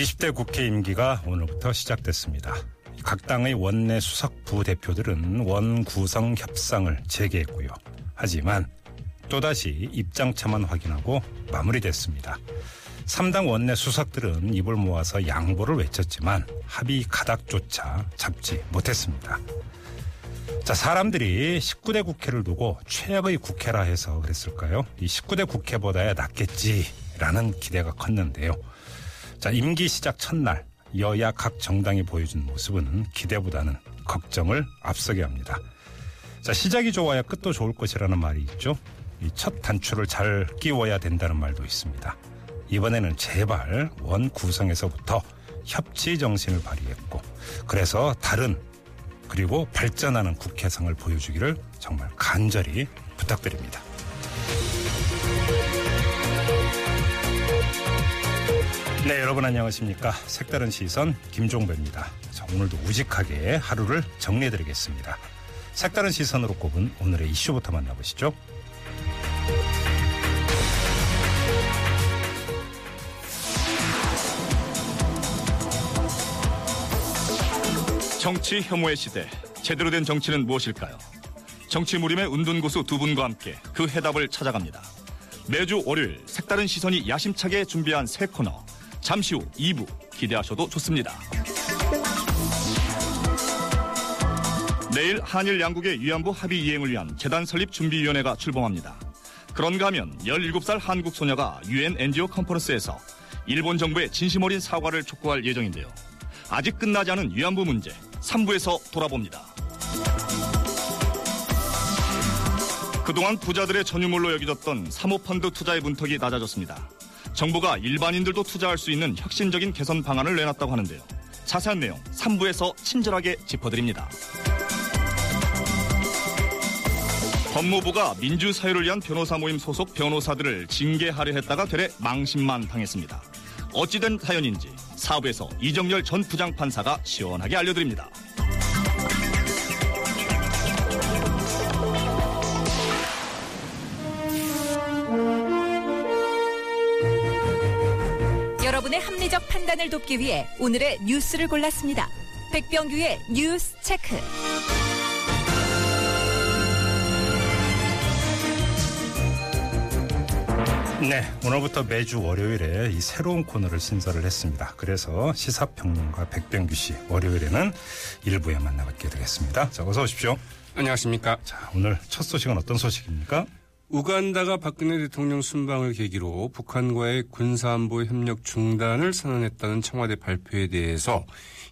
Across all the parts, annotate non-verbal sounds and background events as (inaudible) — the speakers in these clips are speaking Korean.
이십 대 국회 임기가 오늘부터 시작됐습니다. 각 당의 원내 수석 부 대표들은 원 구성 협상을 재개했고요. 하지만 또다시 입장차만 확인하고 마무리됐습니다. 3당 원내 수석들은 입을 모아서 양보를 외쳤지만 합의 가닥조차 잡지 못했습니다. 자, 사람들이 19대 국회를 두고 최악의 국회라 해서 그랬을까요? 이 19대 국회보다야 낫겠지라는 기대가 컸는데요. 자, 임기 시작 첫날 여야 각 정당이 보여준 모습은 기대보다는 걱정을 앞서게 합니다. 자, 시작이 좋아야 끝도 좋을 것이라는 말이 있죠. 이 첫 단추를 잘 끼워야 된다는 말도 있습니다. 이번에는 제발 원 구성에서부터 협치 정신을 발휘했고 그래서 다른 그리고 발전하는 국회성을 보여주기를 정말 간절히 부탁드립니다. 네, 여러분 안녕하십니까? 색다른 시선 김종배입니다. 자, 오늘도 우직하게 하루를 정리해드리겠습니다. 색다른 시선으로 꼽은 오늘의 이슈부터 만나보시죠. 정치 혐오의 시대 제대로 된 정치는 무엇일까요? 정치 무림의 운둔고수 두 분과 함께 그 해답을 찾아갑니다. 매주 월요일 색다른 시선이 야심차게 준비한 새 코너 잠시 후 2부 기대하셔도 좋습니다. 내일 한일 양국의 위안부 합의 이행을 위한 재단 설립 준비위원회가 출범합니다. 그런가 하면 17살 한국 소녀가 유엔 NGO 컨퍼런스에서 일본 정부의 진심 어린 사과를 촉구할 예정인데요. 아직 끝나지 않은 위안부 문제 3부에서 돌아봅니다. 그동안 부자들의 전유물로 여겨졌던 사모펀드 투자의 문턱이 낮아졌습니다. 정부가 일반인들도 투자할 수 있는 혁신적인 개선 방안을 내놨다고 하는데요. 자세한 내용 3부에서 친절하게 짚어드립니다. 법무부가 민주사회를 위한 변호사 모임 소속 변호사들을 징계하려 했다가 되레 망신만 당했습니다. 어찌된 사연인지 사부에서 이정열 전 부장판사가 시원하게 알려드립니다. 판단을 돕기 위해 오늘의 뉴스를 골랐습니다. 백병규의 뉴스 체크. 네, 오늘부터 매주 월요일에 이 새로운 코너를 신설을 했습니다. 그래서 시사평론가 백병규 씨 월요일에는 일부에 만나뵙게 되겠습니다. 자, 어서 오십시오. 안녕하십니까. 자, 오늘 첫 소식은 어떤 소식입니까? 우간다가 박근혜 대통령 순방을 계기로 북한과의 군사안보 협력 중단을 선언했다는 청와대 발표에 대해서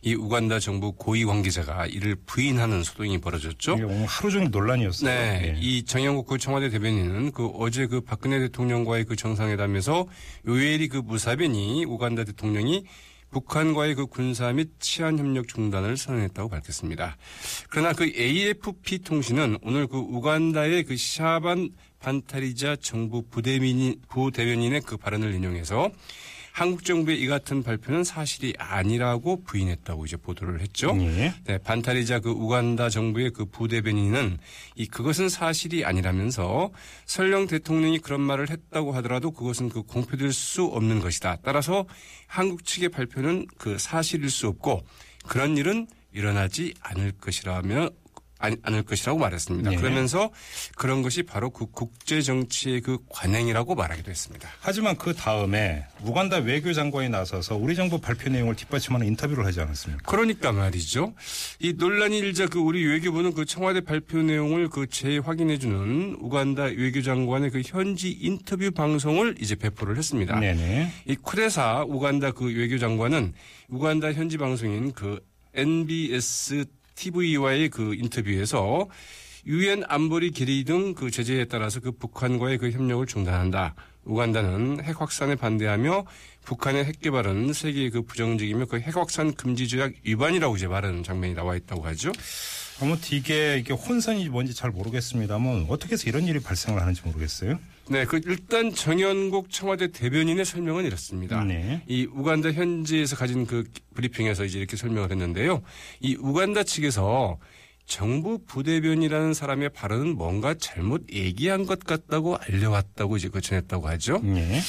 이 우간다 정부 고위 관계자가 이를 부인하는 소동이 벌어졌죠. 오늘 하루 종일 논란이었어요. 네. 예. 이 정영국 그 청와대 대변인은 그 어제 그 박근혜 대통령과의 그 정상회담에서 요엘이 그 무사변이 우간다 대통령이 북한과의 그 군사 및 치안 협력 중단을 선언했다고 밝혔습니다. 그러나 그 AFP 통신은 오늘 그 우간다의 그 샤반 반타리자 정부 부대변인, 부대변인의 그 발언을 인용해서 한국 정부의 이 같은 발표는 사실이 아니라고 부인했다고 이제 보도를 했죠. 예. 네, 반타리자 그 우간다 정부의 그 부대변인은 이 그것은 사실이 아니라면서 설령 대통령이 그런 말을 했다고 하더라도 그것은 그 공표될 수 없는 것이다. 따라서 한국 측의 발표는 그 사실일 수 없고 그런 일은 일어나지 않을 것이라며 않을 것이라고 말했습니다. 네. 그러면서 그런 것이 바로 그 국제 정치의 그 관행이라고 말하기도 했습니다. 하지만 그 다음에 우간다 외교장관이 나서서 우리 정부 발표 내용을 뒷받침하는 인터뷰를 하지 않았습니까? 그러니까 말이죠. 이 논란이 일자 그 우리 외교부는 그 청와대 발표 내용을 그 재확인해 주는 우간다 외교장관의 그 현지 인터뷰 방송을 이제 배포를 했습니다. 네네. 이 쿠레사 우간다 그 외교장관은 우간다 현지 방송인 그 NBS TV와의 그 인터뷰에서 유엔 안보리 결의 등 그 제재에 따라서 그 북한과의 그 협력을 중단한다. 우간다는 핵 확산에 반대하며 북한의 핵 개발은 세계의 그 부정적이며 그 핵 확산 금지 조약 위반이라고 이제 말하는 장면이 나와 있다고 하죠. 아무튼 이게 이게 혼선이 뭔지 잘 모르겠습니다만 어떻게 해서 이런 일이 발생을 하는지 모르겠어요. 네, 그 일단 정현국 청와대 대변인의 설명은 이렇습니다. 네. 이 우간다 현지에서 가진 그 브리핑에서 이제 이렇게 설명을 했는데요. 이 우간다 측에서 정부 부대변이라는 사람의 발언은 뭔가 잘못 얘기한 것 같다고 알려왔다고 이제 그 전했다고 하죠. 네.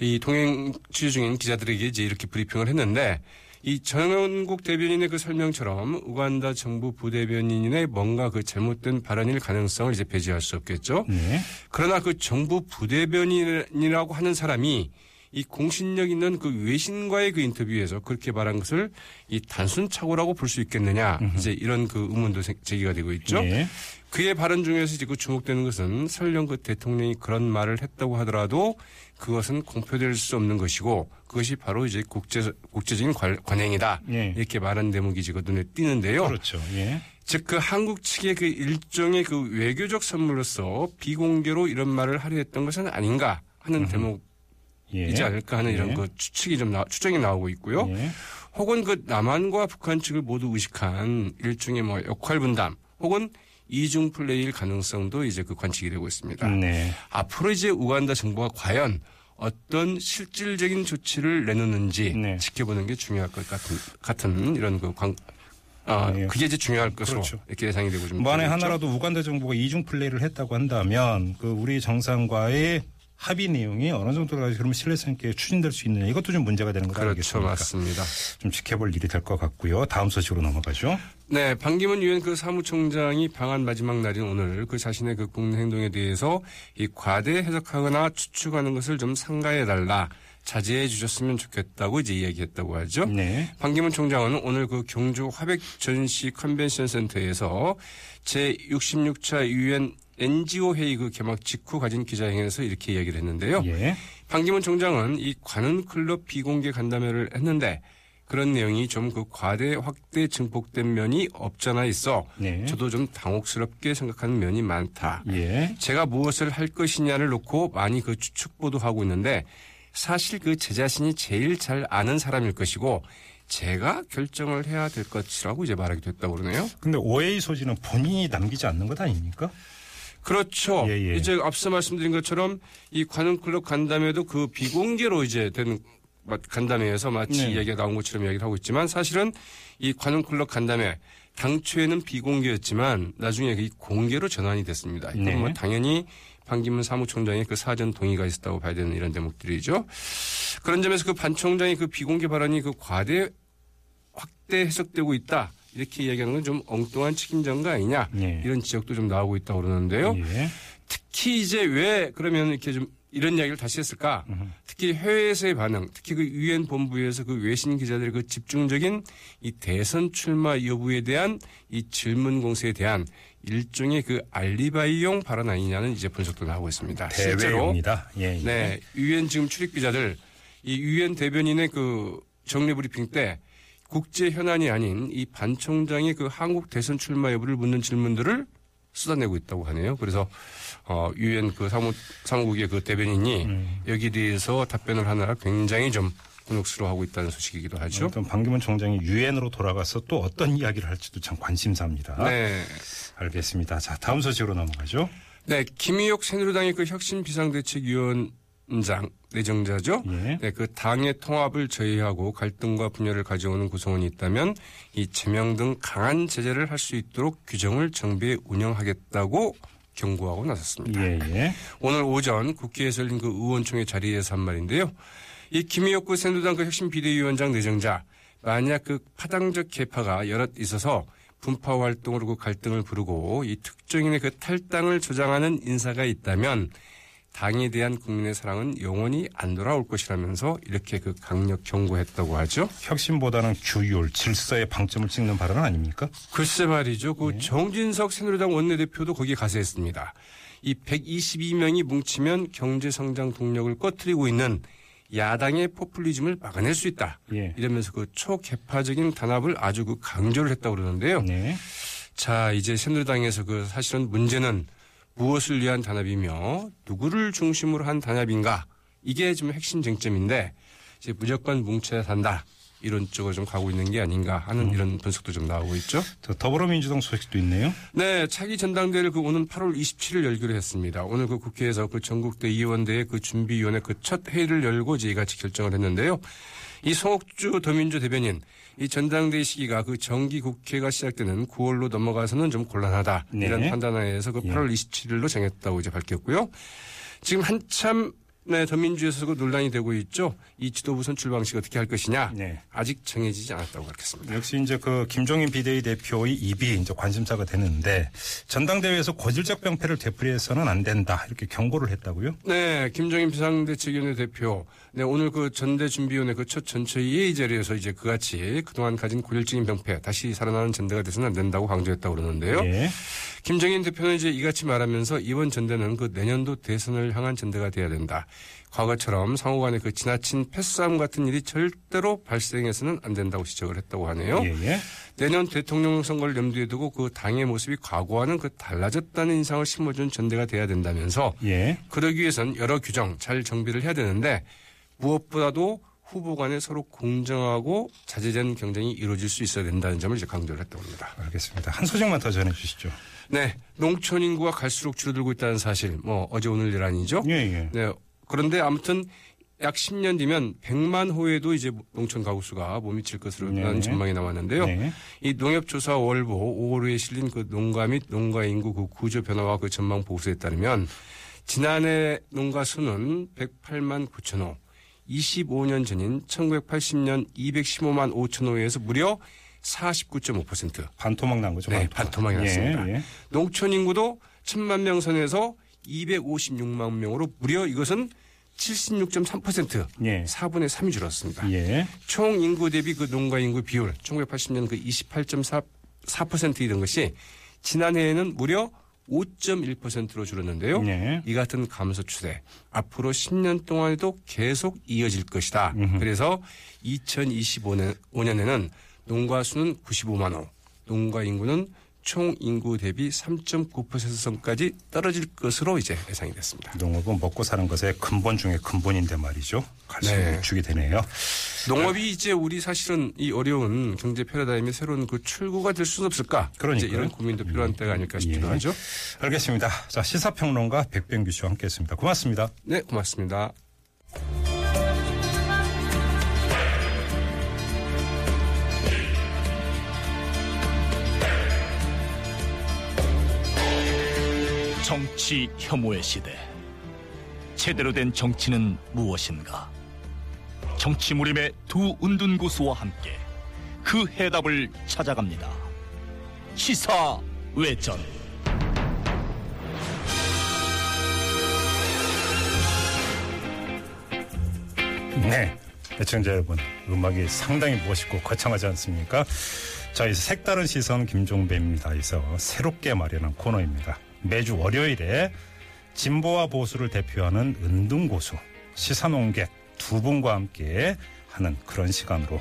이 동행 취재 중인 기자들에게 이제 이렇게 브리핑을 했는데 이 정원국 대변인의 그 설명처럼 우간다 정부 부대변인의 뭔가 그 잘못된 발언일 가능성을 이제 배제할 수 없겠죠. 네. 그러나 그 정부 부대변인이라고 하는 사람이 이 공신력 있는 그 외신과의 그 인터뷰에서 그렇게 말한 것을 이 단순 착오라고 볼 수 있겠느냐 이제 이런 그 의문도 생- 제기가 되고 있죠. 네. 그의 발언 중에서 지금 주목되는 것은 설령 그 대통령이 그런 말을 했다고 하더라도 그것은 공표될 수 없는 것이고 그것이 바로 이제 국제 국제적인 관, 관행이다 예. 이렇게 말한 대목이 지금 눈에 띄는데요. 그렇죠. 예. 즉그 한국 측의 그 일종의 그 외교적 선물로서 비공개로 이런 말을 하려 했던 것은 아닌가 하는 대목 이지 예. 않을까 하는 이런 예. 그 추측이 좀 나, 추정이 나오고 있고요. 예. 혹은 그 남한과 북한 측을 모두 의식한 일종의 뭐 역할 분담 혹은 이중 플레이일 가능성도 이제 그 관측이 되고 있습니다. 네. 앞으로 이제 우간다 정부가 과연 어떤 실질적인 조치를 내놓는지 네. 지켜보는 게 중요할 것 같은, 같은 이런 그 광, 아, 예. 그게 이제 중요할 것으로 그렇죠. 이렇게 예상이 되고 좀. 만에 되겠죠. 하나라도 우간다 정부가 이중 플레이를 했다고 한다면 그 우리 정상과의 합의 내용이 어느 정도까지 그러면 신뢰성 있게 추진될 수 있느냐 이것도 좀 문제가 되는 거 그렇죠. 아니겠습니까? 맞습니다. 좀 지켜볼 일이 될 것 같고요. 다음 소식으로 넘어가죠. 네, 반기문 유엔 그 사무총장이 방한 마지막 날인 오늘 그 자신의 그 국내 행동에 대해서 이 과대 해석하거나 추측하는 것을 좀 상가해 달라 자제해 주셨으면 좋겠다고 이제 이야기했다고 하죠. 네. 반기문 총장은 오늘 그 경주 화백 전시 컨벤션 센터에서 제 66차 유엔 NGO 회의 그 개막 직후 가진 기자회견에서 이렇게 이야기를 했는데요. 예. 반기문 총장은 이 관훈 클럽 비공개 간담회를 했는데 그런 내용이 좀 그 과대 확대 증폭된 면이 없잖아 있어. 네. 저도 좀 당혹스럽게 생각하는 면이 많다. 예. 제가 무엇을 할 것이냐를 놓고 많이 그 추측 보도하고 있는데 사실 그 제 자신이 제일 잘 아는 사람일 것이고 제가 결정을 해야 될 것이라고 이제 말하기도 했다고 그러네요. 근데 오해의 소지는 본인이 남기지 않는 것 아닙니까? 그렇죠. 예, 예. 이제 앞서 말씀드린 것처럼 이 관훈클럽 간담회도 그 비공개로 이제 마- 간담회에서 마치 네. 이야기가 나온 것처럼 이야기를 하고 있지만 사실은 이 관훈클럽 간담회 당초에는 비공개였지만 나중에 이 공개로 전환이 됐습니다. 이건 네. 뭐 당연히 반기문 사무총장의 그 사전 동의가 있었다고 봐야 되는 이런 대목들이죠. 그런 점에서 그 반 총장의 그 비공개 발언이 그 과대 확대 해석되고 있다. 이렇게 이야기하는 건 좀 엉뚱한 책임전가 아니냐. 예. 이런 지적도 좀 나오고 있다고 그러는데요. 예. 특히 이제 왜 그러면 이렇게 좀 이런 이야기를 다시 했을까? 특히 해외에서의 반응, 특히 그 유엔 본부에서 그 외신 기자들의 그 집중적인 이 대선 출마 여부에 대한 이 질문 공세에 대한 일종의 그 알리바이용 발언 아니냐는 이제 분석도 나오고 있습니다. 대외용이다. 예. 예. 네, 유엔 지금 출입 기자들 이 유엔 대변인의 그 정례 브리핑 때 국제 현안이 아닌 이 반 총장의 그 한국 대선 출마 여부를 묻는 질문들을 쏟아내고 있다고 하네요. 그래서 어 유엔 그 사무 사무국의 그 대변인이 음. 여기 에 대해서 답변을 하느라 굉장히 좀 곤혹스러워하고 있다는 소식이기도 하죠. 어떤 반기문 총장이 유엔으로 돌아가서 또 어떤 이야기를 할지도 참 관심사입니다. 네. 알겠습니다. 자, 다음 소식으로 넘어가죠. 네, 김희옥 새누리당의 그 혁신 비상대책위원 장 내정자죠. 예. 네, 그 당의 통합을 저해하고 갈등과 분열을 가져오는 구성원이 있다면 이 제명 등 강한 제재를 할 수 있도록 규정을 정비에 운영하겠다고 경고하고 나섰습니다. 예, 예. 오늘 오전 국회에서 열린 그 의원총회 자리에서 한 말인데요. 이 김희옥 그 새누리당 그 혁신 비대위원장 내정자 만약 그 파당적 계파가 여럿 있어서 분파 활동으로 그 갈등을 부르고 이 특정인의 그 탈당을 조장하는 인사가 있다면 당에 대한 국민의 사랑은 영원히 안 돌아올 것이라면서 이렇게 그 강력 경고했다고 하죠. 혁신보다는 규율, 질서에 방점을 찍는 발언은 아닙니까? 글쎄 말이죠. 그 정진석 새누리당 원내대표도 거기에 가세했습니다. 이 122명이 뭉치면 경제 성장 동력을 꺼트리고 있는 야당의 포퓰리즘을 막아낼 수 있다. 예. 이러면서 그 초개파적인 단합을 아주 그 강조를 했다고 그러는데요. 네. 자, 이제 새누리당에서 그 사실은 문제는 무엇을 위한 단합이며 누구를 중심으로 한 단합인가 이게 좀 핵심 쟁점인데 이제 무조건 뭉쳐야 산다. 이런 쪽으로 좀 가고 있는 게 아닌가 하는 음. 이런 분석도 좀 나오고 있죠. 저 더불어민주당 소식도 있네요. 네, 차기 전당대회를 그 오는 8월 27일 열기로 했습니다. 오늘 그 국회에서 그 전국대 의원대회 그 준비위원회 그 첫 회의를 열고 이제 이같이 결정을 했는데요. 이 송옥주 더민주 대변인 이 전당대회 시기가 그 정기 국회가 시작되는 9월로 넘어가서는 좀 곤란하다 네. 이런 판단하에서 그 예. 8월 27일로 정했다고 이제 밝혔고요. 지금 한참 네, 더민주에서 그 논란이 되고 있죠. 이 지도부 선출 방식 어떻게 할 것이냐. 네. 아직 정해지지 않았다고 밝혔습니다. 역시 이제 그 김종인 비대위 대표의 입이 이제 관심사가 되는데 전당대회에서 고질적 병폐를 되풀이해서는 안 된다 이렇게 경고를 했다고요? 네, 김정인 비상대책위원회 대표. 네, 오늘 그 전대준비위원회 그 첫 전체 회의 자리에서 이제 그같이 그동안 가진 고질적인 병폐 다시 살아나는 전대가 돼서는 안 된다고 강조했다고 그러는데요. 예. 김정인 대표는 이제 이같이 말하면서 이번 전대는 그 내년도 대선을 향한 전대가 돼야 된다. 과거처럼 상호 간의 그 지나친 패싸움 같은 일이 절대로 발생해서는 안 된다고 지적을 했다고 하네요. 예, 예. 내년 대통령 선거를 염두에 두고 그 당의 모습이 과거와는 그 달라졌다는 인상을 심어준 전대가 돼야 된다면서 예. 그러기 위해선 여러 규정 잘 정비를 해야 되는데 무엇보다도 후보 간에 서로 공정하고 자제된 경쟁이 이루어질 수 있어야 된다는 점을 이제 강조를 했다고 합니다. 알겠습니다. 한 소식만 더 전해 주시죠. 네. 농촌 인구가 갈수록 줄어들고 있다는 사실, 뭐, 어제 오늘 일 아니죠? 예, 예. 네. 그런데 아무튼 약 10년 뒤면 100만 호에도 이제 농촌 가구 수가 못 미칠 것으로 네. 라는 전망이 나왔는데요. 네. 이 농협조사 월보 5월에 실린 그 농가 및 농가 인구 그 구조 변화와 그 전망 보고서에 따르면 지난해 농가 수는 108만 9천 호, 25년 전인 1980년 215만 5천 호에서 무려 49.5%. 반토막 난 거죠. 네, 반토막. 반토막이 났습니다. 예, 예. 농촌 인구도 1000만 명 선에서 256만 명으로 무려 이것은 76.3% 예. 4분의 3이 줄었습니다. 예. 총 인구 대비 그 농가 인구 비율 1980년 그 28.4%이던 것이 지난해에는 무려 5.1%로 줄었는데요. 예. 이 같은 감소 추세 앞으로 10년 동안에도 계속 이어질 것이다. 그래서 2025년 5년에는 농가 수는 95만 호, 농가 인구는 총 인구 대비 3.9%선까지 떨어질 것으로 이제 예상이 됐습니다. 농업은 먹고 사는 것의 근본 중에 근본인데 말이죠. 갈수록 네. 위축이 되네요. 농업이 이제 우리 사실은 이 어려운 경제 패러다임의 새로운 그 출구가 될 수는 없을까? 그러니까요. 이제 이런 고민도 필요한 때가 아닐까 싶기도 예. 하죠. 알겠습니다. 자, 시사평론가 백병규 씨와 함께했습니다. 고맙습니다. 네, 고맙습니다. 정치 혐오의 시대. 제대로 된 정치는 무엇인가? 정치 무림의 두 은둔 고수와 함께 그 해답을 찾아갑니다. 시사 외전. 네. 애청자 여러분, 음악이 상당히 멋있고 거창하지 않습니까? 자, 이 색다른 시선 김종배입니다. 그래서 새롭게 마련한 코너입니다. 매주 월요일에 진보와 보수를 대표하는 은둔고수, 시사농객 두 분과 함께 하는 그런 시간으로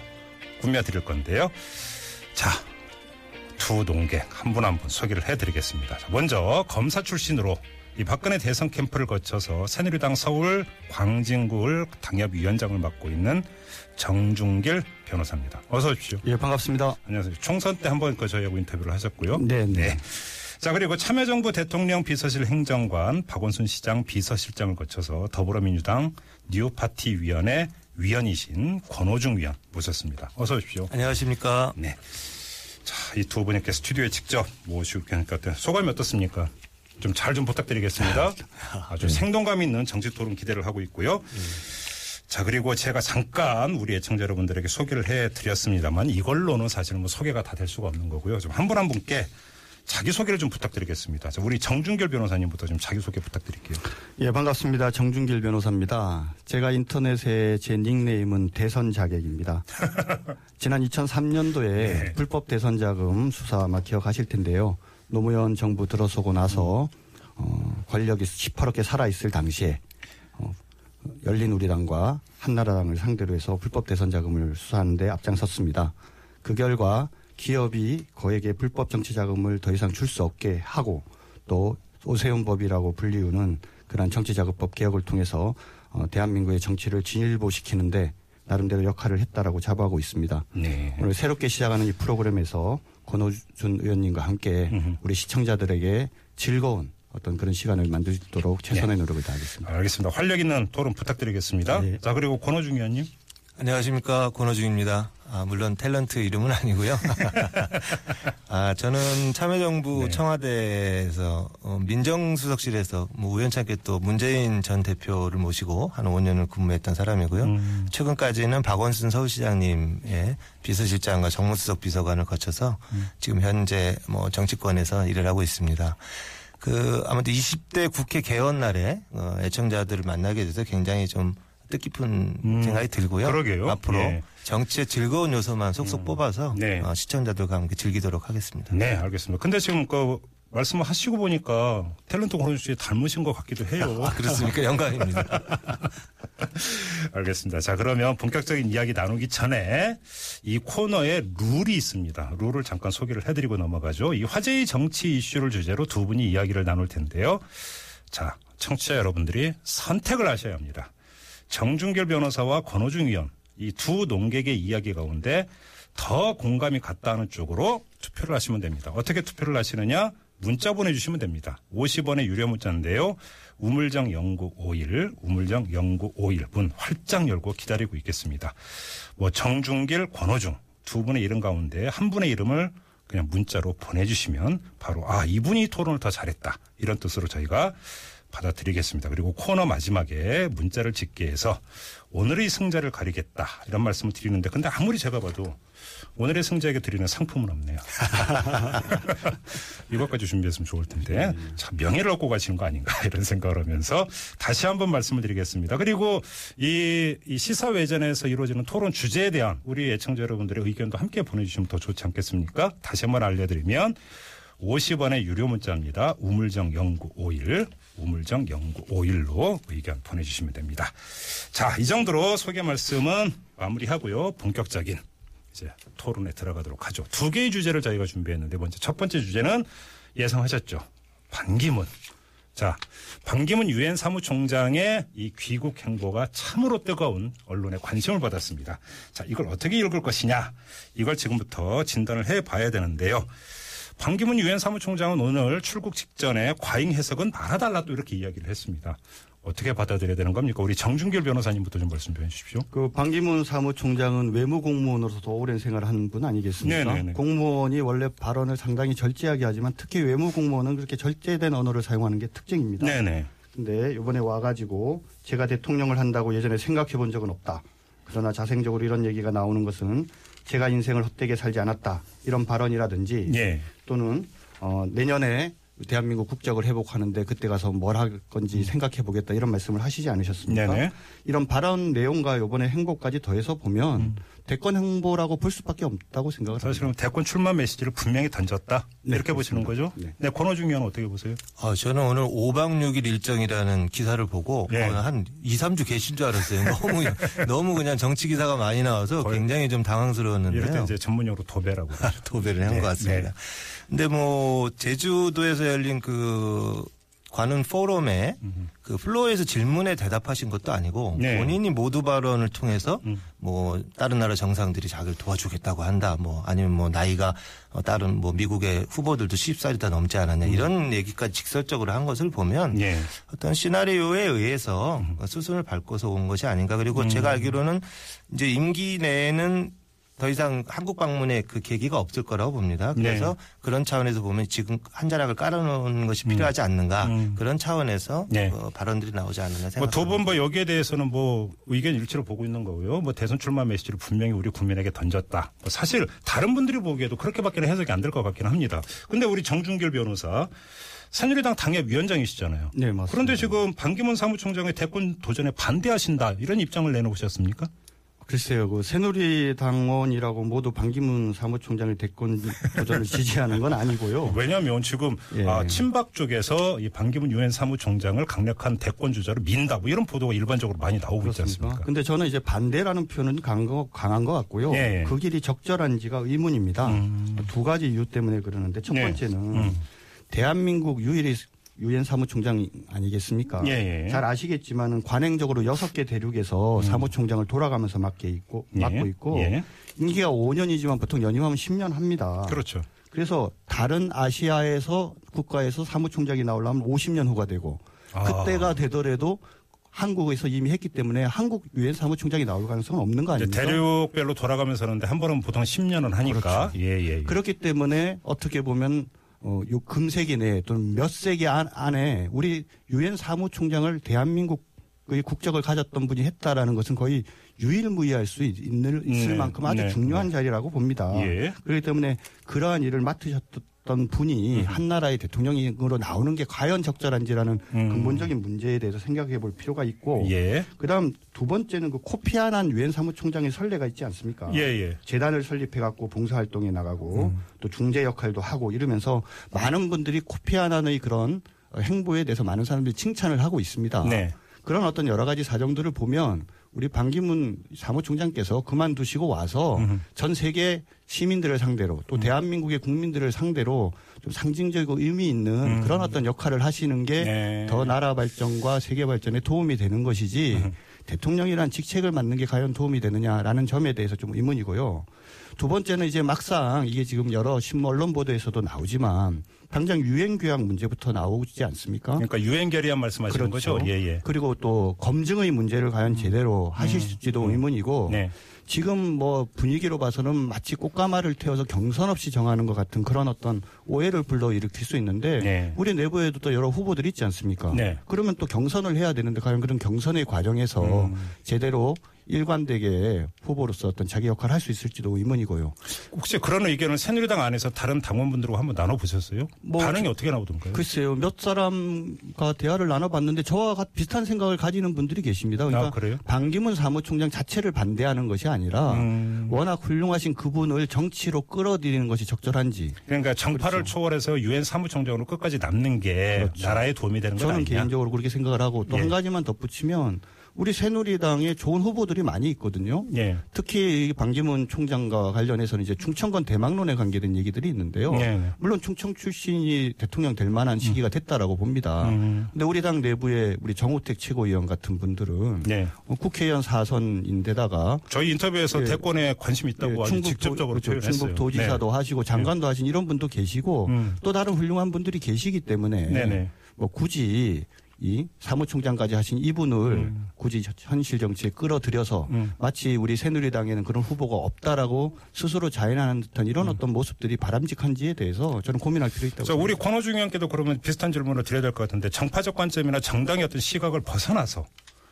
꾸며드릴 건데요. 자, 두 농객 한분 한 분 소개를 해드리겠습니다. 자, 먼저 검사 출신으로 이 박근혜 대선 캠프를 거쳐서 새누리당 서울 광진구을 당협위원장을 맡고 있는 정중길 변호사입니다. 어서 오십시오. 예, 반갑습니다. 안녕하세요. 총선 때 한번 그 저희하고 인터뷰를 하셨고요. 네, 네. 자 그리고 참여정부 대통령 비서실 행정관 박원순 시장 비서실장을 거쳐서 더불어민주당 뉴파티위원회 위원이신 권호중 위원 모셨습니다. 어서 오십시오. 안녕하십니까. 네. 자, 이 두 분께 스튜디오에 직접 모시고 계니까 소감이 어떻습니까? 좀 잘좀 부탁드리겠습니다. (laughs) 아주 생동감 있는 정치 토론 기대를 하고 있고요. 자, 그리고 제가 잠깐 우리 애청자 여러분들에게 소개를 해 드렸습니다만 이걸로는 사실 뭐 소개가 다 될 수가 없는 거고요. 좀 한 분한 분께 자기소개를 좀 부탁드리겠습니다. 자, 우리 정준결 변호사님부터 좀 자기소개 부탁드릴게요. 예, 반갑습니다. 정준길 변호사입니다. 제가 인터넷에 제 닉네임은 대선 자객입니다. (laughs) 지난 2003년도에 네. 불법 대선 자금 수사 아마 기억하실 텐데요. 노무현 정부 들어서고 나서 어, 권력이 시퍼렇게 살아있을 당시에 어, 열린 우리당과 한나라당을 상대로 해서 불법 대선 자금을 수사하는데 앞장섰습니다. 그 결과 기업이 거액의 불법 정치 자금을 더 이상 줄 수 없게 하고 또 오세훈법이라고 불리우는 그러한 정치자금법 개혁을 통해서 어, 대한민국의 정치를 진일보시키는데 나름대로 역할을 했다라고 자부하고 있습니다. 네. 오늘 새롭게 시작하는 이 프로그램에서 권호준 의원님과 함께 음흠. 우리 시청자들에게 즐거운 어떤 그런 시간을 만들 수 있도록 최선의 노력을 다하겠습니다. 알겠습니다. 활력 있는 토론 부탁드리겠습니다. 네. 자, 그리고 권호중 의원님. 안녕하십니까 권호중입니다. 아, 물론 탤런트 이름은 아니고요. (laughs) 아, 저는 참여정부 네. 청와대에서 어, 민정수석실에서 뭐 우연찮게 또 문재인 전 대표를 모시고 한 5년을 근무했던 사람이고요. 음. 최근까지는 박원순 서울시장님의 비서실장과 정무수석 비서관을 거쳐서 음. 지금 현재 뭐 정치권에서 일을 하고 있습니다. 그 아무튼 20대 국회 개원 날에 어, 애청자들을 만나게 돼서 굉장히 좀 뜻깊은 음, 생각이 들고요. 그러게요. 앞으로 예. 정치의 즐거운 요소만 속속 뽑아서 네. 어, 시청자들과 함께 즐기도록 하겠습니다. 네, 알겠습니다. 근데 지금 그 말씀을 하시고 보니까 탤런트 씨 닮으신 것 같기도 해요. 아, 그렇습니까? 영광입니다. (laughs) 알겠습니다. 자, 그러면 본격적인 이야기 나누기 전에 이 코너에 룰이 있습니다. 룰을 잠깐 소개를 해드리고 넘어가죠. 이 화제의 정치 이슈를 주제로 두 분이 이야기를 나눌 텐데요. 자, 청취자 여러분들이 선택을 하셔야 합니다. 정준결 변호사와 권호중 의원 이 두 농객의 이야기 가운데 더 공감이 갔다 하는 쪽으로 투표를 하시면 됩니다. 어떻게 투표를 하시느냐? 문자 보내주시면 됩니다. 50원의 유료 문자인데요. 우물정 0951, 우물정 0951문 활짝 열고 기다리고 있겠습니다. 뭐 정준길, 권호중 두 분의 이름 가운데 한 분의 이름을 그냥 문자로 보내주시면 바로 아 이분이 토론을 더 잘했다 이런 뜻으로 저희가 받아드리겠습니다. 그리고 코너 마지막에 문자를 짓게 해서 오늘의 승자를 가리겠다 이런 말씀을 드리는데 근데 아무리 제가 봐도 오늘의 승자에게 드리는 상품은 없네요. (laughs) 이것까지 준비했으면 좋을 텐데 참 명예를 얻고 가시는 거 아닌가 (laughs) 이런 생각을 하면서 다시 한번 말씀을 드리겠습니다. 그리고 이, 이 시사회전에서 이루어지는 토론 주제에 대한 우리 애청자 여러분들의 의견도 함께 보내주시면 더 좋지 않겠습니까? 다시 한번 알려드리면 50원의 유료 문자입니다. 우물정 0951, 우물정 0951로 의견 보내주시면 됩니다. 자, 이 정도로 소개 말씀은 마무리하고요. 본격적인 이제 토론에 들어가도록 하죠. 두 개의 주제를 저희가 준비했는데 먼저 첫 번째 주제는 예상하셨죠. 반기문. 자, 반기문 유엔 사무총장의 이 귀국 행보가 참으로 뜨거운 언론의 관심을 받았습니다. 자, 이걸 어떻게 읽을 것이냐? 이걸 지금부터 진단을 해 봐야 되는데요. 반기문 유엔 사무총장은 오늘 출국 직전에 과잉 해석은 말아달라 또 이렇게 이야기를 했습니다. 어떻게 받아들여야 되는 겁니까? 우리 정준길 변호사님부터 좀 말씀 해 주십시오. 그 반기문 사무총장은 외무 공무원으로서도 오랜 생활을 하는 분 아니겠습니까? 네네네. 공무원이 원래 발언을 상당히 절제하게 하지만 특히 외무 공무원은 그렇게 절제된 언어를 사용하는 게 특징입니다. 네네. 근데 이번에 와가지고 제가 대통령을 한다고 예전에 생각해 본 적은 없다. 그러나 자생적으로 이런 얘기가 나오는 것은 제가 인생을 헛되게 살지 않았다. 이런 발언이라든지 예. 또는 어, 내년에 대한민국 국적을 회복하는데 그때 가서 뭘 할 건지 생각해 보겠다 이런 말씀을 하시지 않으셨습니까? 음. 네네. 이런 발언 내용과 이번에 행보까지 더해서 보면 음. 대권 행보라고 볼 수밖에 없다고 생각을 합니다. 사실은 대권 출마 메시지를 분명히 던졌다. 네, 이렇게 보시는 거죠? 그렇습니다. 네. 권호중 의원 어떻게 보세요? 어, 저는 오늘 5박 6일 일정이라는 기사를 보고 네. 어, 한 2, 3주 계신 줄 알았어요. 너무 (laughs) 너무 그냥 정치 기사가 많이 나와서 굉장히 좀 이럴 때 당황스러웠는데요. 이제 전문용어로 도배라고. (laughs) 도배를 한 네, 것 같습니다. 네. 근데 뭐 제주도에서 열린 그 관훈 포럼에 그 플로어에서 질문에 대답하신 것도 아니고 네. 본인이 모두 발언을 통해서 음. 뭐 다른 나라 정상들이 자기를 도와주겠다고 한다 뭐 아니면 뭐 나이가 어, 다른 뭐 미국의 후보들도 10살이 다 넘지 않았냐 이런 얘기까지 직설적으로 한 것을 보면 예. 어떤 시나리오에 의해서 수순을 밟고서 온 것이 아닌가. 그리고 제가 알기로는 이제 임기 내에는 더 이상 한국 방문에 그 계기가 없을 거라고 봅니다. 그래서 네. 그런 차원에서 보면 지금 한 자락을 깔아놓는 것이 필요하지 않는가. 음. 그런 차원에서 네. 어, 발언들이 나오지 않느냐 뭐 생각합니다. 두분 뭐 여기에 대해서는 뭐 의견 일치를 보고 있는 거고요. 뭐 대선 출마 메시지를 분명히 우리 국민에게 던졌다. 뭐 사실 다른 분들이 보기에도 그렇게밖에 해석이 안 될 것 같기는 합니다. 근데 우리 정준길 변호사 새누리당 당협 위원장이시잖아요. 네, 맞습니다. 그런데 지금 반기문 사무총장의 대권 도전에 반대하신다 이런 입장을 내놓으셨습니까? 글쎄요, 그 새누리당원이라고 모두 반기문 사무총장의 대권 도전을 지지하는 건 아니고요. 왜냐하면 지금 예. 아, 친박 쪽에서 이 반기문 유엔 사무총장을 강력한 대권 주자로 민다 뭐 이런 보도가 일반적으로 많이 나오고 있지 그렇습니까? 않습니까? 근데 저는 이제 반대라는 표현은 강한 것, 강한 것 같고요. 예, 예. 그 길이 적절한지가 의문입니다. 음. 두 가지 이유 때문에 그러는데 첫 네. 번째는 음. 대한민국 유일의 유엔 사무총장 아니겠습니까? 예, 예. 잘 아시겠지만은 관행적으로 여섯 개 대륙에서 사무총장을 돌아가면서 맡게 있고 예. 맡고 있고 예. 임기가 5년이지만 보통 연임하면 10년 합니다. 그렇죠. 그래서 다른 아시아에서 국가에서 사무총장이 나오려면 50년 후가 되고 아. 그때가 되더라도 한국에서 이미 했기 때문에 한국 유엔 사무총장이 나올 가능성은 없는 거 아닙니까? 대륙별로 돌아가면서 하는데 한 번은 보통 10년은 하니까. 예, 예, 예. 그렇기 때문에 어떻게 보면 어, 요 금세기 내에 또는 몇 세기 안, 안에 우리 유엔 사무총장을 대한민국의 국적을 가졌던 분이 했다라는 것은 거의 유일무이할 수 있, 있는, 있을 네, 만큼 아주 네, 중요한 네. 자리라고 봅니다. 예. 그렇기 때문에 그러한 일을 맡으셨던 분이 한 나라의 대통령으로 나오는 게 과연 적절한지라는 음. 근본적인 문제에 대해서 생각해 볼 필요가 있고 예. 그다음 두 번째는 그 코피 아난 유엔 사무총장의 선례가 있지 않습니까? 예, 예. 재단을 설립해 갖고 봉사 활동에 나가고 또 중재 역할도 하고 이러면서 많은 분들이 코피 아난의 그런 행보에 대해서 많은 사람들이 칭찬을 하고 있습니다. 네. 그런 어떤 여러 가지 사정들을 보면 우리 반기문 사무총장께서 그만두시고 와서 전 세계 시민들을 상대로 또 대한민국의 국민들을 상대로 좀 상징적이고 의미 있는 그런 어떤 역할을 하시는 게 네. 더 나라 발전과 세계 발전에 도움이 되는 것이지 대통령이란 직책을 맡는 게 과연 도움이 되느냐라는 점에 대해서 좀 의문이고요. 두 번째는 이제 막상 이게 지금 여러 신문 언론 보도에서도 나오지만 당장 유엔 규약 문제부터 나오지 않습니까? 그러니까 유엔 결의안 말씀하시는 그렇죠. 거죠? 예, 예. 그리고 또 검증의 문제를 과연 제대로 하실지도 의문이고 네. 지금 뭐 분위기로 봐서는 마치 꽃가마를 태워서 경선 없이 정하는 것 같은 그런 어떤 오해를 불러일으킬 수 있는데 네. 우리 내부에도 또 여러 후보들이 있지 않습니까? 네. 그러면 또 경선을 해야 되는데 과연 그런 경선의 과정에서 음. 제대로 일관되게 후보로서 어떤 자기 역할을 할 수 있을지도 의문이고요. 혹시 그런 의견을 새누리당 안에서 다른 당원분들하고 한번 나눠보셨어요? 뭐 반응이 저- 어떻게 나오던가요? 글쎄요, 몇 사람과 대화를 나눠봤는데 저와 같- 비슷한 생각을 가지는 분들이 계십니다. 그러니까 아, 그래요? 반기문 사무총장 자체를 반대하는 것이 아니라 음. 워낙 훌륭하신 그분을 정치로 끌어들이는 것이 적절한지 그러니까 정파를 그렇죠. 초월해서 유엔 사무총장으로 끝까지 남는 게 그렇죠. 나라에 도움이 되는 건 저는 아니냐? 개인적으로 그렇게 생각을 하고 또 예. 한 가지만 덧붙이면 우리 새누리당에 좋은 후보들이 많이 있거든요. 예. 특히 이 방지문 총장과 관련해서는 이제 충청권 대망론에 관계된 얘기들이 있는데요. 예, 네. 물론 충청 출신이 대통령 될 만한 시기가 됐다라고 봅니다. 음. 근데 우리 당 내부에 우리 정우택 최고위원 같은 분들은 네. 어, 국회의원 사선인데다가 저희 인터뷰에서 예. 대권에 관심 있다고 예, 아주 충북 직접적으로 도, 그렇죠. 충북 도지사도 하시고 장관도 하신 이런 분도 계시고 음. 또 다른 훌륭한 분들이 계시기 때문에 네. 네네. 뭐 굳이 이 사무총장까지 하신 이분을 굳이 현실 정치에 끌어들여서 음. 마치 우리 새누리당에는 그런 후보가 없다라고 스스로 자인하는 듯한 이런 어떤 모습들이 바람직한지에 대해서 저는 고민할 필요 있다고 음. 자, 우리 권호중 의원께도 그러면 비슷한 질문을 드려야 될 것 같은데 정파적 관점이나 정당의 어떤 시각을 벗어나서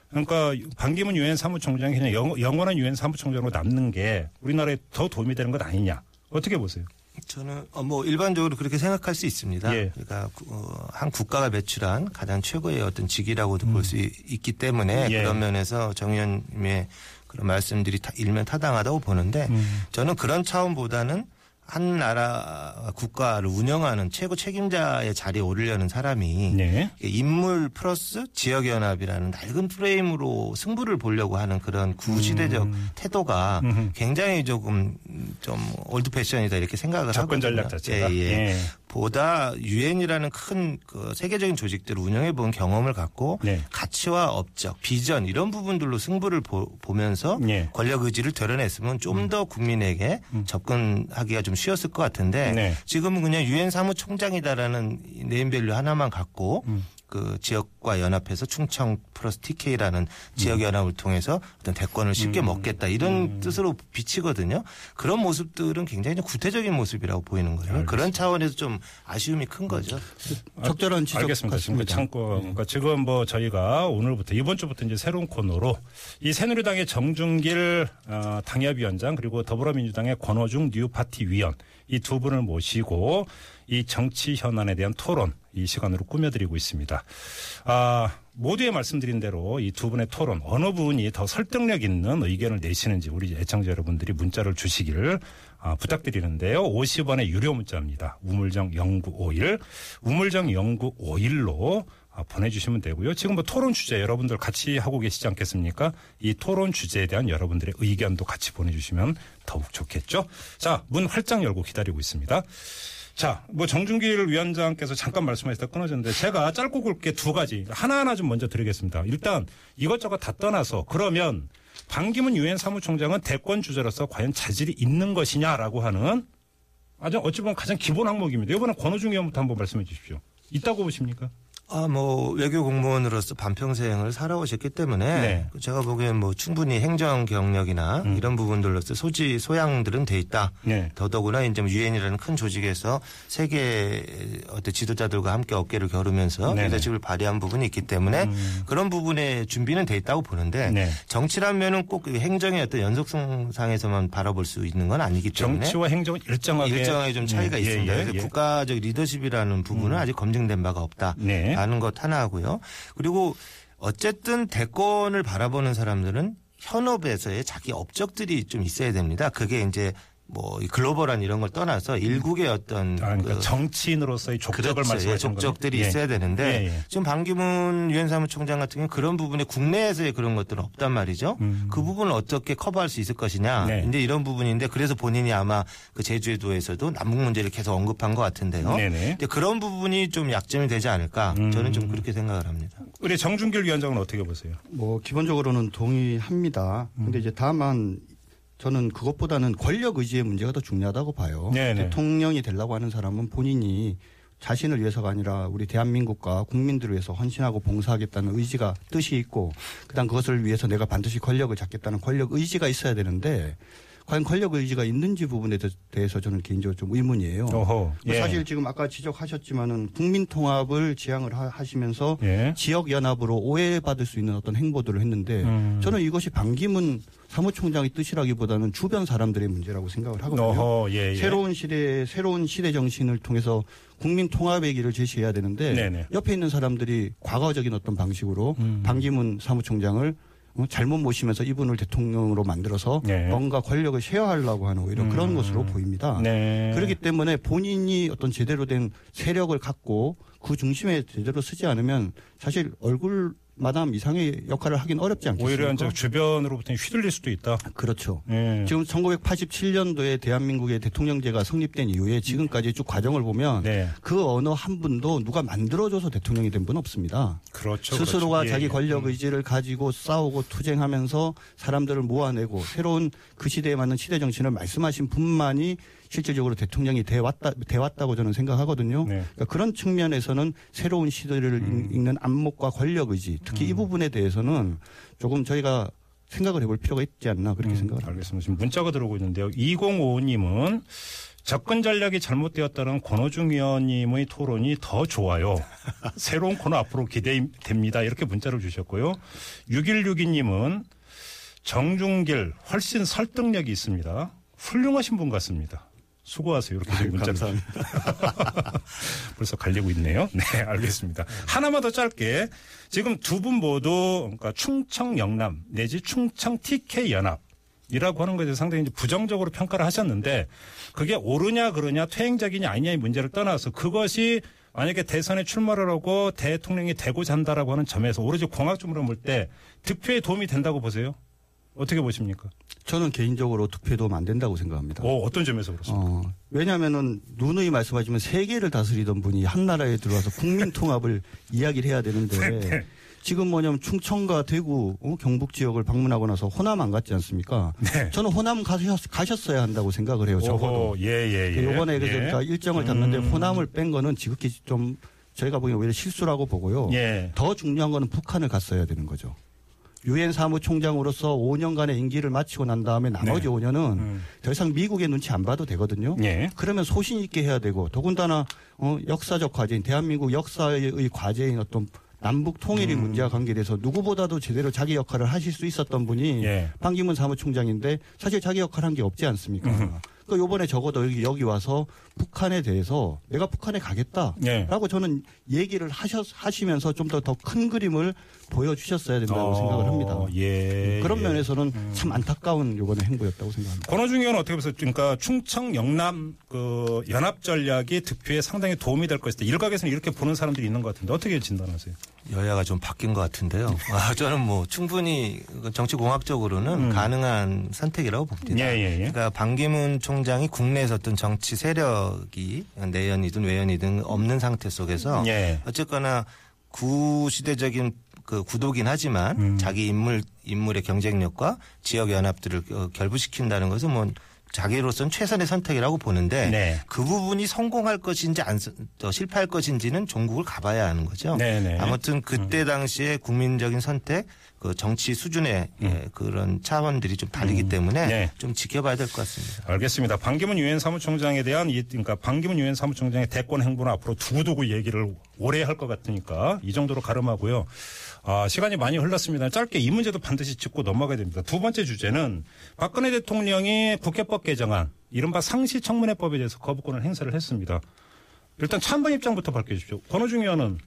그러니까 반기문 유엔 사무총장이 그냥 영, 영원한 유엔 사무총장으로 남는 게 우리나라에 더 도움이 되는 것 아니냐 어떻게 보세요? 저는 어, 뭐 일반적으로 그렇게 생각할 수 있습니다. 예. 그러니까 구- 어, 한 국가가 배출한 가장 최고의 어떤 직위라고도 볼수 있기 때문에 예. 그런 면에서 정 의원님의 그런 말씀들이 다 일면 타당하다고 보는데 음. 저는 그런 차원보다는 한 나라 국가를 운영하는 최고 책임자의 자리에 오르려는 사람이 네. 인물 플러스 지역 연합이라는 낡은 프레임으로 승부를 보려고 하는 그런 구시대적 태도가 음. 음흠. 굉장히 조금 좀 old fashion이다 이렇게 생각을 접근 하거든요. 전략 자체가. 예, 예. 예. 보다 유엔이라는 큰 그 세계적인 조직들을 운영해 본 경험을 갖고 네. 가치와 업적, 비전 이런 부분들로 승부를 보, 면서 예. 권력 의지를 드러냈으면 좀더 국민에게 접근하기가 좀 쉬웠을 것 같은데 음. 네. 지금은 그냥 유엔 사무총장이다라는 name value 하나만 갖고 음. 그 지역과 연합해서 충청 플러스 TK라는 지역 연합을 통해서 어떤 대권을 쉽게 음. 먹겠다 이런 뜻으로 비치거든요. 그런 모습들은 굉장히 좀 구태적인 모습이라고 보이는 거예요. 그런 차원에서 좀 아쉬움이 큰 거죠. 적절한 지적 알겠습니다. 지금 그 같습니다. 창고 그러니까 지금 뭐 저희가 오늘부터 이번 주부터 이제 새로운 코너로 이 새누리당의 정준길 어, 당협위원장 그리고 더불어민주당의 권호중 뉴파티 위원 이 두 분을 모시고 이 정치 현안에 대한 토론 이 시간으로 꾸며드리고 있습니다. 아, 모두에 말씀드린 대로 이 두 분의 토론 어느 분이 더 설득력 있는 의견을 내시는지 우리 애청자 여러분들이 문자를 주시기를 아, 부탁드리는데요. 50원의 유료 문자입니다. 우물정 0951 우물정 0951로 아, 보내주시면 되고요. 지금 뭐 토론 주제 여러분들 같이 하고 계시지 않겠습니까? 이 토론 주제에 대한 여러분들의 의견도 같이 보내주시면 더욱 좋겠죠. 자, 문 활짝 열고 기다리고 있습니다. 자, 뭐 정준길 위원장께서 잠깐 말씀하셨다 끊어졌는데 제가 짧고 굵게 두 가지 하나하나 좀 먼저 드리겠습니다. 일단 이것저것 다 떠나서 그러면 반기문 유엔 사무총장은 대권 주자로서 과연 자질이 있는 것이냐라고 하는 아주 어찌 보면 가장 기본 항목입니다. 이번에 권호중 의원부터 한번 말씀해 주십시오. 있다고 보십니까? 아, 뭐, 외교 공무원으로서 반평생을 살아오셨기 때문에 네. 제가 보기엔 뭐 충분히 행정 경력이나 음. 이런 부분들로서 소지, 소양들은 돼 있다. 네. 더더구나 이제 뭐 유엔이라는 큰 조직에서 세계 어떤 지도자들과 함께 어깨를 겨루면서 네네. 리더십을 발휘한 부분이 있기 때문에 음. 그런 부분에 준비는 돼 있다고 보는데 네. 정치라면은 꼭그 행정의 어떤 연속성상에서만 바라볼 수 있는 건 아니기 때문에 정치와 행정은 일정하게 일정하게 좀 차이가 예, 예, 있습니다. 예, 그래서 예. 국가적 리더십이라는 부분은 아직 검증된 바가 없다. 네. 라는 것 하나 하고요. 그리고 어쨌든 대권을 바라보는 사람들은 현업에서의 자기 업적들이 좀 있어야 됩니다. 그게 이제 뭐이 글로벌한 이런 걸 떠나서 일국의 어떤 아, 그러니까 그 정치인으로서의 족적을 그렇죠. 예, 말씀하시는 족적들이 거네요. 예. 있어야 되는데 예, 예. 지금 반기문 유엔 사무총장 같은 경우는 그런 부분에 국내에서의 그런 것들은 없단 말이죠. 음. 그 부분을 어떻게 커버할 수 있을 것이냐. 네. 이제 이런 부분인데 그래서 본인이 아마 그 제주도에서도 남북 문제를 계속 언급한 것 같은데요. 네네. 근데 그런 부분이 좀 약점이 되지 않을까. 음. 저는 좀 그렇게 생각을 합니다. 우리 정준길 위원장은 어떻게 보세요? 뭐 기본적으로는 동의합니다. 음. 근데 이제 다만 저는 그것보다는 권력 의지의 문제가 더 중요하다고 봐요. 네네. 대통령이 되려고 하는 사람은 본인이 자신을 위해서가 아니라 우리 대한민국과 국민들을 위해서 헌신하고 봉사하겠다는 의지가 뜻이 있고 그다음 그것을 위해서 내가 반드시 권력을 잡겠다는 권력 의지가 있어야 되는데 과연 권력 의지가 있는지 부분에 대- 대해서 저는 개인적으로 좀 의문이에요. 어허. 뭐 예. 사실 지금 아까 지적하셨지만은 국민 통합을 지향을 하- 하시면서 예. 지역 연합으로 오해받을 수 있는 어떤 행보들을 했는데 음. 저는 이것이 반기문 사무총장의 뜻이라기보다는 주변 사람들의 문제라고 생각을 하거든요. 어허. 예, 예. 새로운 시대 새로운 시대 정신을 통해서 국민 통합의 길을 제시해야 되는데 네네. 옆에 있는 사람들이 과거적인 어떤 방식으로 음. 반기문 사무총장을 어, 잘못 모시면서 이분을 대통령으로 만들어서 네. 뭔가 권력을 쉐어하려고 하는 오히려 음. 그런 것으로 보입니다. 네. 그렇기 때문에 본인이 어떤 제대로 된 세력을 갖고 그 중심에 제대로 쓰지 않으면 사실 얼굴 마담 이상의 역할을 하긴 어렵지 않겠습니까? 오히려 이제 주변으로부터 휘둘릴 수도 있다. 그렇죠. 예. 지금 1987년도에 대한민국의 대통령제가 성립된 이후에 지금까지 쭉 과정을 보면 네. 그 어느 한 분도 누가 만들어줘서 대통령이 된 분 없습니다. 그렇죠. 스스로가 그렇죠. 예, 자기 예. 권력 의지를 가지고 싸우고 투쟁하면서 사람들을 모아내고 새로운 그 시대에 맞는 시대 정신을 말씀하신 분만이 실질적으로 대통령이 돼왔다, 돼왔다고 저는 생각하거든요. 네. 그러니까 그런 측면에서는 새로운 시대를 음. 읽- 읽는 안목과 권력 의지 특히 이 부분에 대해서는 조금 저희가 생각을 해볼 필요가 있지 않나 그렇게 음, 생각을 합니다. 알겠습니다. 지금 문자가 들어오고 있는데요. 2055님은 접근 전략이 잘못되었다는 권호중 의원님의 토론이 더 좋아요. (laughs) 새로운 코너 앞으로 기대됩니다. 이렇게 문자를 주셨고요. 6162님은 정중길 훨씬 설득력이 있습니다. 훌륭하신 분 같습니다. 수고하세요. 이렇게 지금 문자를 (laughs) 벌써 갈리고 있네요. 네, 알겠습니다. 하나만 더 짧게. 지금 두 분 모두 그러니까 충청 영남 내지 충청 TK 연합 이라고 하는 것에 상당히 이제 부정적으로 평가를 하셨는데 그게 옳으냐 그러냐 퇴행적이냐 아니냐의 문제를 떠나서 그것이 만약에 대선에 출마를 하고 대통령이 되고자 한다라고 하는 점에서 오로지 공학적으로 볼 때 득표에 도움이 된다고 보세요? 어떻게 보십니까? 저는 개인적으로 투표에 도움 안 된다고 생각합니다. 어, 어떤 점에서 그렇습니까? 어, 왜냐하면은 누누이 말씀하시면 세계를 다스리던 분이 한 나라에 들어와서 국민 통합을 (laughs) 이야기를 해야 되는데 네. 지금 뭐냐면 충청과 대구, 어, 경북 지역을 방문하고 나서 호남 안 갔지 않습니까? 네. 저는 호남 가셨, 어야 한다고 생각을 해요. 적어도. 예, 예, 예. 요번에 그래서 예. 그러니까 일정을 잡는데 음. 호남을 뺀 거는 지극히 좀 저희가 보기엔 오히려 실수라고 보고요. 예. 더 중요한 거는 북한을 갔어야 되는 거죠. 유엔 사무총장으로서 5년간의 임기를 마치고 난 다음에 나머지 네. 5년은 음. 더 이상 미국의 눈치 안 봐도 되거든요. 예. 그러면 소신 있게 해야 되고 더군다나 어, 역사적 과제인 대한민국 역사의 과제인 어떤 남북 통일의 음. 문제와 관계돼서 누구보다도 제대로 자기 역할을 하실 수 있었던 분이 예. 반기문 사무총장인데 사실 자기 역할 한 게 없지 않습니까? 음. 그러니까 요번에 적어도 여기, 여기 와서 북한에 대해서 내가 북한에 가겠다. 예. 라고 저는 얘기를 하셨, 하시면서 좀 더 더 큰 그림을 보여주셨어야 된다고 어, 생각을 합니다. 예. 그런 예. 면에서는 참 안타까운 요번에 행보였다고 생각합니다. 권호중 의원은 어떻게 보세요? 그러니까 충청 영남 그 연합 전략이 득표에 상당히 도움이 될 것이다. 일각에서는 이렇게 보는 사람들이 있는 것 같은데 어떻게 진단하세요? 여야가 좀 바뀐 것 같은데요. 아, 저는 뭐 충분히 정치공학적으로는 음. 가능한 선택이라고 봅니다. 예, 예, 예. 그러니까 반기문 총 총장이 국내에서 어떤 정치 세력이 내연이든 외연이든 없는 상태 속에서 예. 어쨌거나 구시대적인 그 구도긴 하지만 음. 자기 인물 인물의 경쟁력과 지역 연합들을 어, 결부시킨다는 것은 뭐 자기로서는 최선의 선택이라고 보는데 네. 그 부분이 성공할 것인지 안 서- 또 실패할 것인지는 종국을 가봐야 하는 거죠. 네네. 음. 아무튼 그때 당시에 국민적인 선택, 그 정치 수준의 예, 그런 차원들이 좀 다르기 때문에 음. 네. 좀 지켜봐야 될 것 같습니다. 알겠습니다. 반기문 유엔 사무총장에 대한 이 그러니까 반기문 유엔 사무총장의 대권 행보는 앞으로 두고두고 얘기를 오래 할 것 같으니까 이 정도로 가름하고요. 아, 시간이 많이 흘렀습니다. 짧게 이 문제도 반드시 짚고 넘어가야 됩니다. 두 번째 주제는 박근혜 대통령이 국회법 개정안 이른바 상시청문회법에 대해서 거부권을 행사를 했습니다. 일단 찬반 입장부터 밝혀주십시오. 권호중 의원은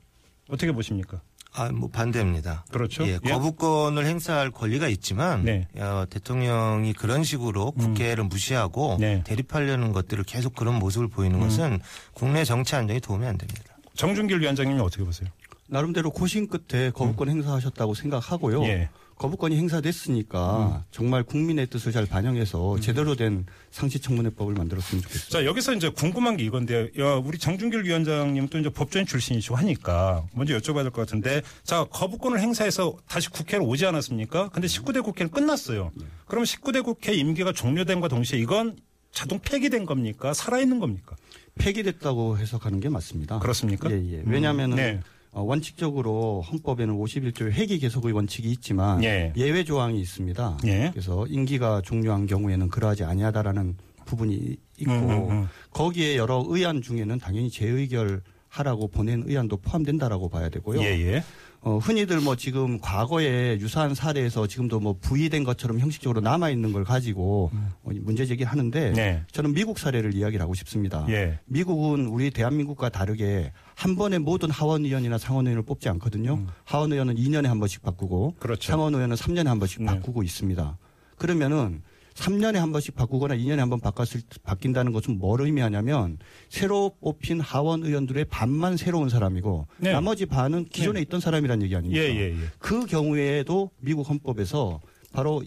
어떻게 보십니까? 아, 뭐 반대입니다. 그렇죠. 예, 예. 거부권을 행사할 권리가 있지만 네. 어, 대통령이 그런 식으로 국회를 무시하고 네. 대립하려는 것들을 계속 그런 모습을 보이는 것은 국내 정치 안정에 도움이 안 됩니다. 정준길 위원장님이 어떻게 보세요? 나름대로 고심 끝에 거부권 행사하셨다고 생각하고요. 음. 예. 거부권이 행사됐으니까 정말 국민의 뜻을 잘 반영해서 제대로 된 상시청문회법을 만들었으면 좋겠어요. 자, 여기서 이제 궁금한 게 이건데요. 야, 우리 장준길 위원장님 또 이제 법조인 출신이시고 하니까 먼저 여쭤봐야 될 것 같은데 자, 거부권을 행사해서 다시 국회로 오지 않았습니까? 근데 19대 국회는 끝났어요. 그러면 19대 국회 임기가 종료된과 동시에 이건 자동 폐기된 겁니까? 살아있는 겁니까? 폐기됐다고 해석하는 게 맞습니다. 그렇습니까? 예, 예. 왜냐하면은 네. 어, 원칙적으로 헌법에는 51조의 회기 계속의 원칙이 있지만 예. 예. 외 조항이 있습니다. 예. 그래서 임기가 종료한 경우에는 그러하지 아니하다라는 부분이 있고 음, 음, 음. 거기에 여러 의안 중에는 당연히 재의결 하라고 보낸 의안도 포함된다라고 봐야 되고요. 예, 예. 어, 흔히들 뭐 지금 과거에 유사한 사례에서 지금도 뭐 부의된 것처럼 형식적으로 남아 있는 걸 가지고 어, 문제 제기를 하는데 음. 네. 저는 미국 사례를 이야기를 하고 싶습니다. 예. 미국은 우리 대한민국과 다르게 한 번에 모든 하원 의원이나 상원 의원을 뽑지 않거든요. 하원 의원은 2년에 한 번씩 바꾸고 음. 그렇죠. 상원 의원은 3년에 한 번씩 네. 바꾸고 있습니다. 그러면은 3년에 한 번씩 바꾸거나 2년에 한 번 바꿨을 바뀐다는 것은 뭘 의미하냐면 새로 뽑힌 하원 의원들의 반만 새로운 사람이고 네. 나머지 반은 기존에 있던 사람이라는 얘기 아닙니까? 예, 예, 예. 그 경우에도 미국 헌법에서 바로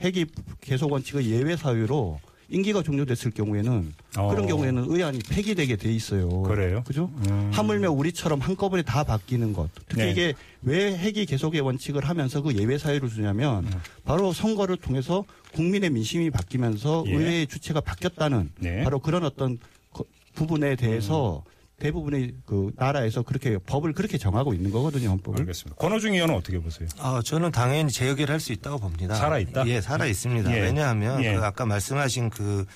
회기 계속 원칙의 예외 사유로 임기가 종료됐을 경우에는 어. 그런 경우에는 의안이 폐기되게 돼 있어요. 그래요? 그죠? 음. 하물며 우리처럼 한꺼번에 다 바뀌는 것. 특히 네. 이게 왜 회기 계속의 원칙을 하면서 그 예외 사유를 주냐면 음. 바로 선거를 통해서 국민의 민심이 바뀌면서 예. 의회의 주체가 바뀌었다는 네. 음. 바로 그런 어떤 거- 부분에 대해서 대부분의 그 나라에서 그렇게 법을 그렇게 정하고 있는 거거든요, 헌법을. 알겠습니다. 권호중 의원은 어떻게 보세요? 아, 저는 당연히 재역을 수 있다고 봅니다. 살아 있다? 예, 살아 있습니다. 예. 왜냐하면 예. 그 아까 말씀하신 그, 그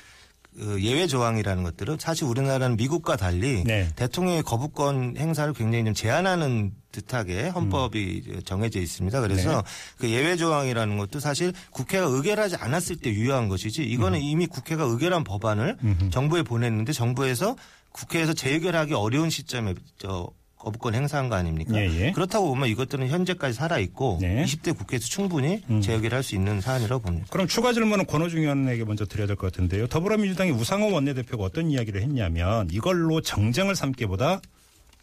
예외 조항이라는 것들은 사실 우리나라는 미국과 달리 네. 대통령의 거부권 행사를 굉장히 좀 제한하는 듯하게 헌법이 음. 정해져 있습니다. 그래서 네. 그 예외 조항이라는 것도 사실 국회가 의결하지 않았을 때 유효한 것이지 이거는 음. 이미 국회가 의결한 법안을 정부에 보냈는데 정부에서 국회에서 재의결하기 어려운 시점에 저 거부권 행사한 거 아닙니까? 예, 예. 그렇다고 보면 이것들은 현재까지 살아 있고 네. 20대 국회에서 충분히 재의결할 수 있는 사안이라고 봅니다. 그럼 추가 질문은 권호중 의원에게 먼저 드려야 될 것 같은데요. 더불어민주당의 우상호 원내대표가 어떤 이야기를 했냐면 이걸로 정쟁을 삼기보다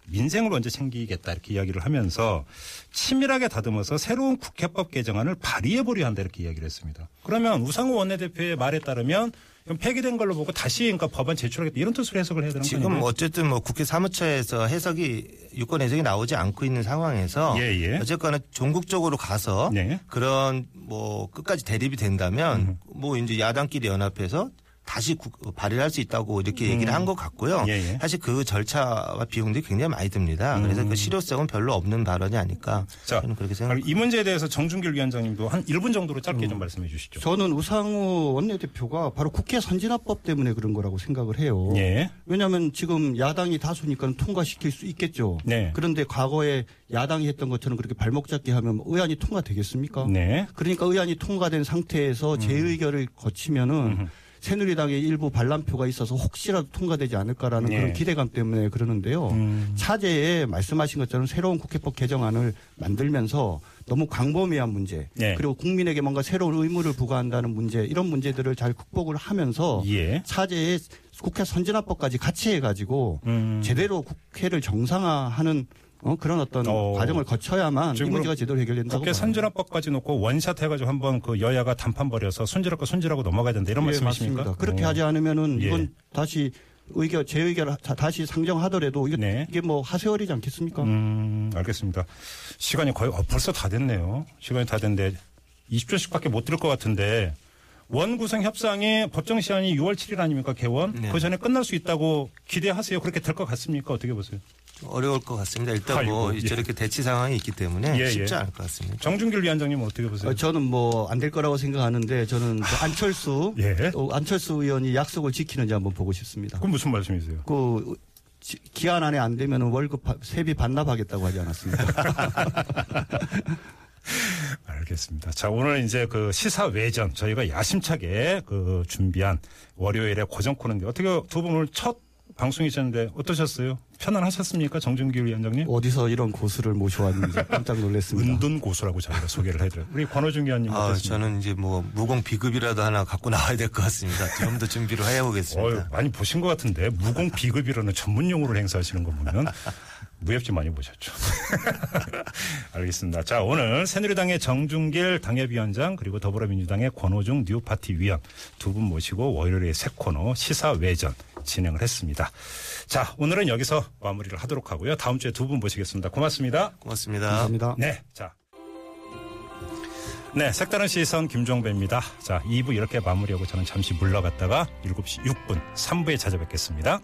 민생을 먼저 챙기겠다 이렇게 이야기를 하면서 치밀하게 다듬어서 새로운 국회법 개정안을 발의해 보려 한다 이렇게 이야기를 했습니다. 그러면 우상호 원내대표의 말에 따르면 이건 폐기된 걸로 보고 다시 그러니까 법안 제출하겠다 이런 뜻으로 해석을 해야 되는 지금 거예요. 어쨌든 뭐 국회 사무처에서 해석이 유권 해석이 나오지 않고 있는 상황에서 예, 예. 어쨌거나 종국적으로 가서 네. 그런 뭐 끝까지 대립이 된다면 뭐 이제 야당끼리 연합해서 다시 국- 발의를 할수 있다고 이렇게 얘기를 한것 같고요. 예, 예. 사실 그 절차와 비용들이 굉장히 많이 듭니다. 그래서 그 실효성은 별로 없는 발언이 아닐까 자, 저는 그렇게 생각합니다. 이 문제에 대해서 정준길 위원장님도 한 1분 정도로 짧게 좀 말씀해 주시죠. 저는 우상호 원내대표가 바로 국회 선진화법 때문에 그런 거라고 생각을 해요. 예. 왜냐하면 지금 야당이 다수니까 통과시킬 수 있겠죠. 네. 그런데 과거에 야당이 했던 것처럼 그렇게 발목 잡기 하면 의안이 통과되겠습니까? 네. 그러니까 의안이 통과된 상태에서 재의결을 거치면은 새누리당의 일부 반란표가 있어서 혹시라도 통과되지 않을까라는 네. 그런 기대감 때문에 그러는데요. 음. 차제에 말씀하신 것처럼 새로운 국회법 개정안을 만들면서 너무 광범위한 문제 네. 그리고 국민에게 뭔가 새로운 의무를 부과한다는 문제 이런 문제들을 잘 극복을 하면서 예. 차제에 국회 선진화법까지 같이 해가지고 음. 제대로 국회를 정상화하는 어, 그런 어떤 어. 과정을 거쳐야만 이 문제가 제대로 해결된다고 국회. 선진화법까지 놓고 원샷 해가지고 한번 그 여야가 단판 벌여서 손질할 거 손질하고 넘어가야 된다 이런 예, 말씀이십니까? 맞습니다. 그렇게 어. 하지 않으면은 예. 이건 다시 의결 제 의결 다시 상정하더라도 이게, 네. 이게 뭐 하세월이지 않겠습니까? 음, 알겠습니다. 시간이 거의 어, 벌써 다 됐네요. 시간이 다 됐는데 20초씩밖에 못 들을 것 같은데 원 구성 협상의 법정 시한이 6월 7일 아닙니까 개원? 네. 그 전에 끝날 수 있다고 기대하세요. 그렇게 될 것 같습니까? 어떻게 보세요? 좀 어려울 것 같습니다. 일단 뭐 아이고, 예. 저렇게 대치 상황이 있기 때문에 예, 쉽지 예. 않을 것 같습니다. 정준길 위원장님은 어떻게 보세요? 어, 저는 뭐 안 될 거라고 생각하는데 저는 그 안철수 예. 또 안철수 의원이 약속을 지키는지 한번 보고 싶습니다. 그건 무슨 말씀이세요? 그 지- 기한 안에 안 되면 월급 바- 세비 반납하겠다고 하지 않았습니까? (laughs) 알겠습니다. 자, 오늘 이제 그 시사 외전 저희가 야심차게 그 준비한 월요일에 고정 코너인데 어떻게 두 분 오늘 첫 방송이셨는데 어떠셨어요? 편안하셨습니까? 정준길 위원장님? 어디서 이런 고수를 모셔왔는지 깜짝 놀랐습니다. 은둔 고수라고 저희가 소개를 해드려요. 우리 권호중 위원님 아? 저는 이제 뭐 무공 비급이라도 하나 갖고 나와야 될 것 같습니다. 좀 더 준비를 해보겠습니다. 많이 보신 것 같은데 무공 비급이라는 전문 용어를 행사하시는 거 보면 무협지 많이 보셨죠. (laughs) 알겠습니다. 자 오늘 새누리당의 정준길 당협위원장 그리고 더불어민주당의 권호중 뉴파티 위원 두 분 모시고 월요일에 새 코너 시사 외전 진행을 했습니다. 자 오늘은 여기서 마무리를 하도록 하고요. 다음 주에 두 분 모시겠습니다. 고맙습니다. 고맙습니다. 감사합니다. 네, 자. 네, 색다른 시선 김종배입니다. 자, 2부 이렇게 마무리하고 저는 잠시 물러갔다가 7시 6분 3부에 찾아뵙겠습니다.